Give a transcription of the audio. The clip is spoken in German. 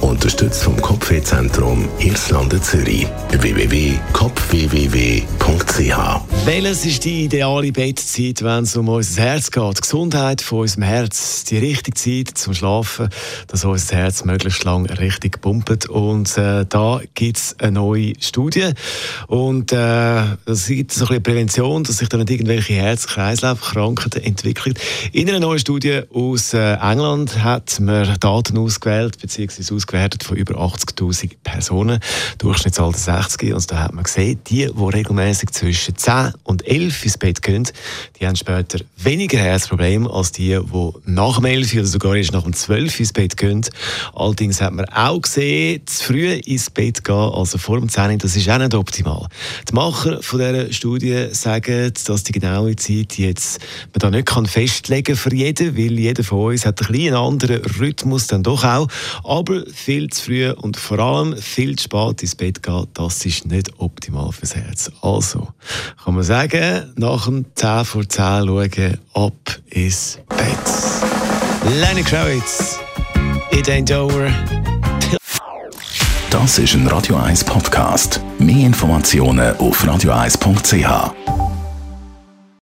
Unterstützt vom Kopfwehzentrum Irlande Zürich. www.kopfwww.ch Welches ist die ideale Bettzeit, wenn es um unser Herz geht? Die Gesundheit von unserem Herz. Die richtige Zeit zum Schlafen, dass unser Herz möglichst lang richtig pumpt. Und äh, da gibt es eine neue Studie. Und äh, das gibt so ein bisschen Prävention, dass sich dann nicht irgendwelche Herz-Kreislauf-Krankheiten entwickeln. In einer neuen Studie aus äh, England hat man Daten ausgewählt, beziehungsweise ausgewertet von über 80.000 Personen, Durchschnittsalter 60. Und da hat man gesehen, die, die regelmäßig zwischen 10 und 11 ins Bett gehen, die haben später weniger Herzprobleme als die, die nach dem 11 oder sogar erst nach dem 12 ins Bett gehen. Allerdings hat man auch gesehen, zu früh ins Bett gehen, also vor dem 10, das ist auch nicht optimal. Die Macher von dieser Studie sagen, dass die genaue Zeit jetzt man da nicht kann festlegen für jeden, weil jeder von uns hat ein bisschen anderen Rhythmus dann doch auch. Aber viel zu früh und vor allem viel zu spät ins Bett gehen, das ist nicht optimal fürs Herz. Also kann man sagen, nach dem 10 vor 10 schauen, ab ins Bett. Lenny Kravitz, It Ain't Over. Das ist ein Radio 1 Podcast. Mehr Informationen auf radio1.ch.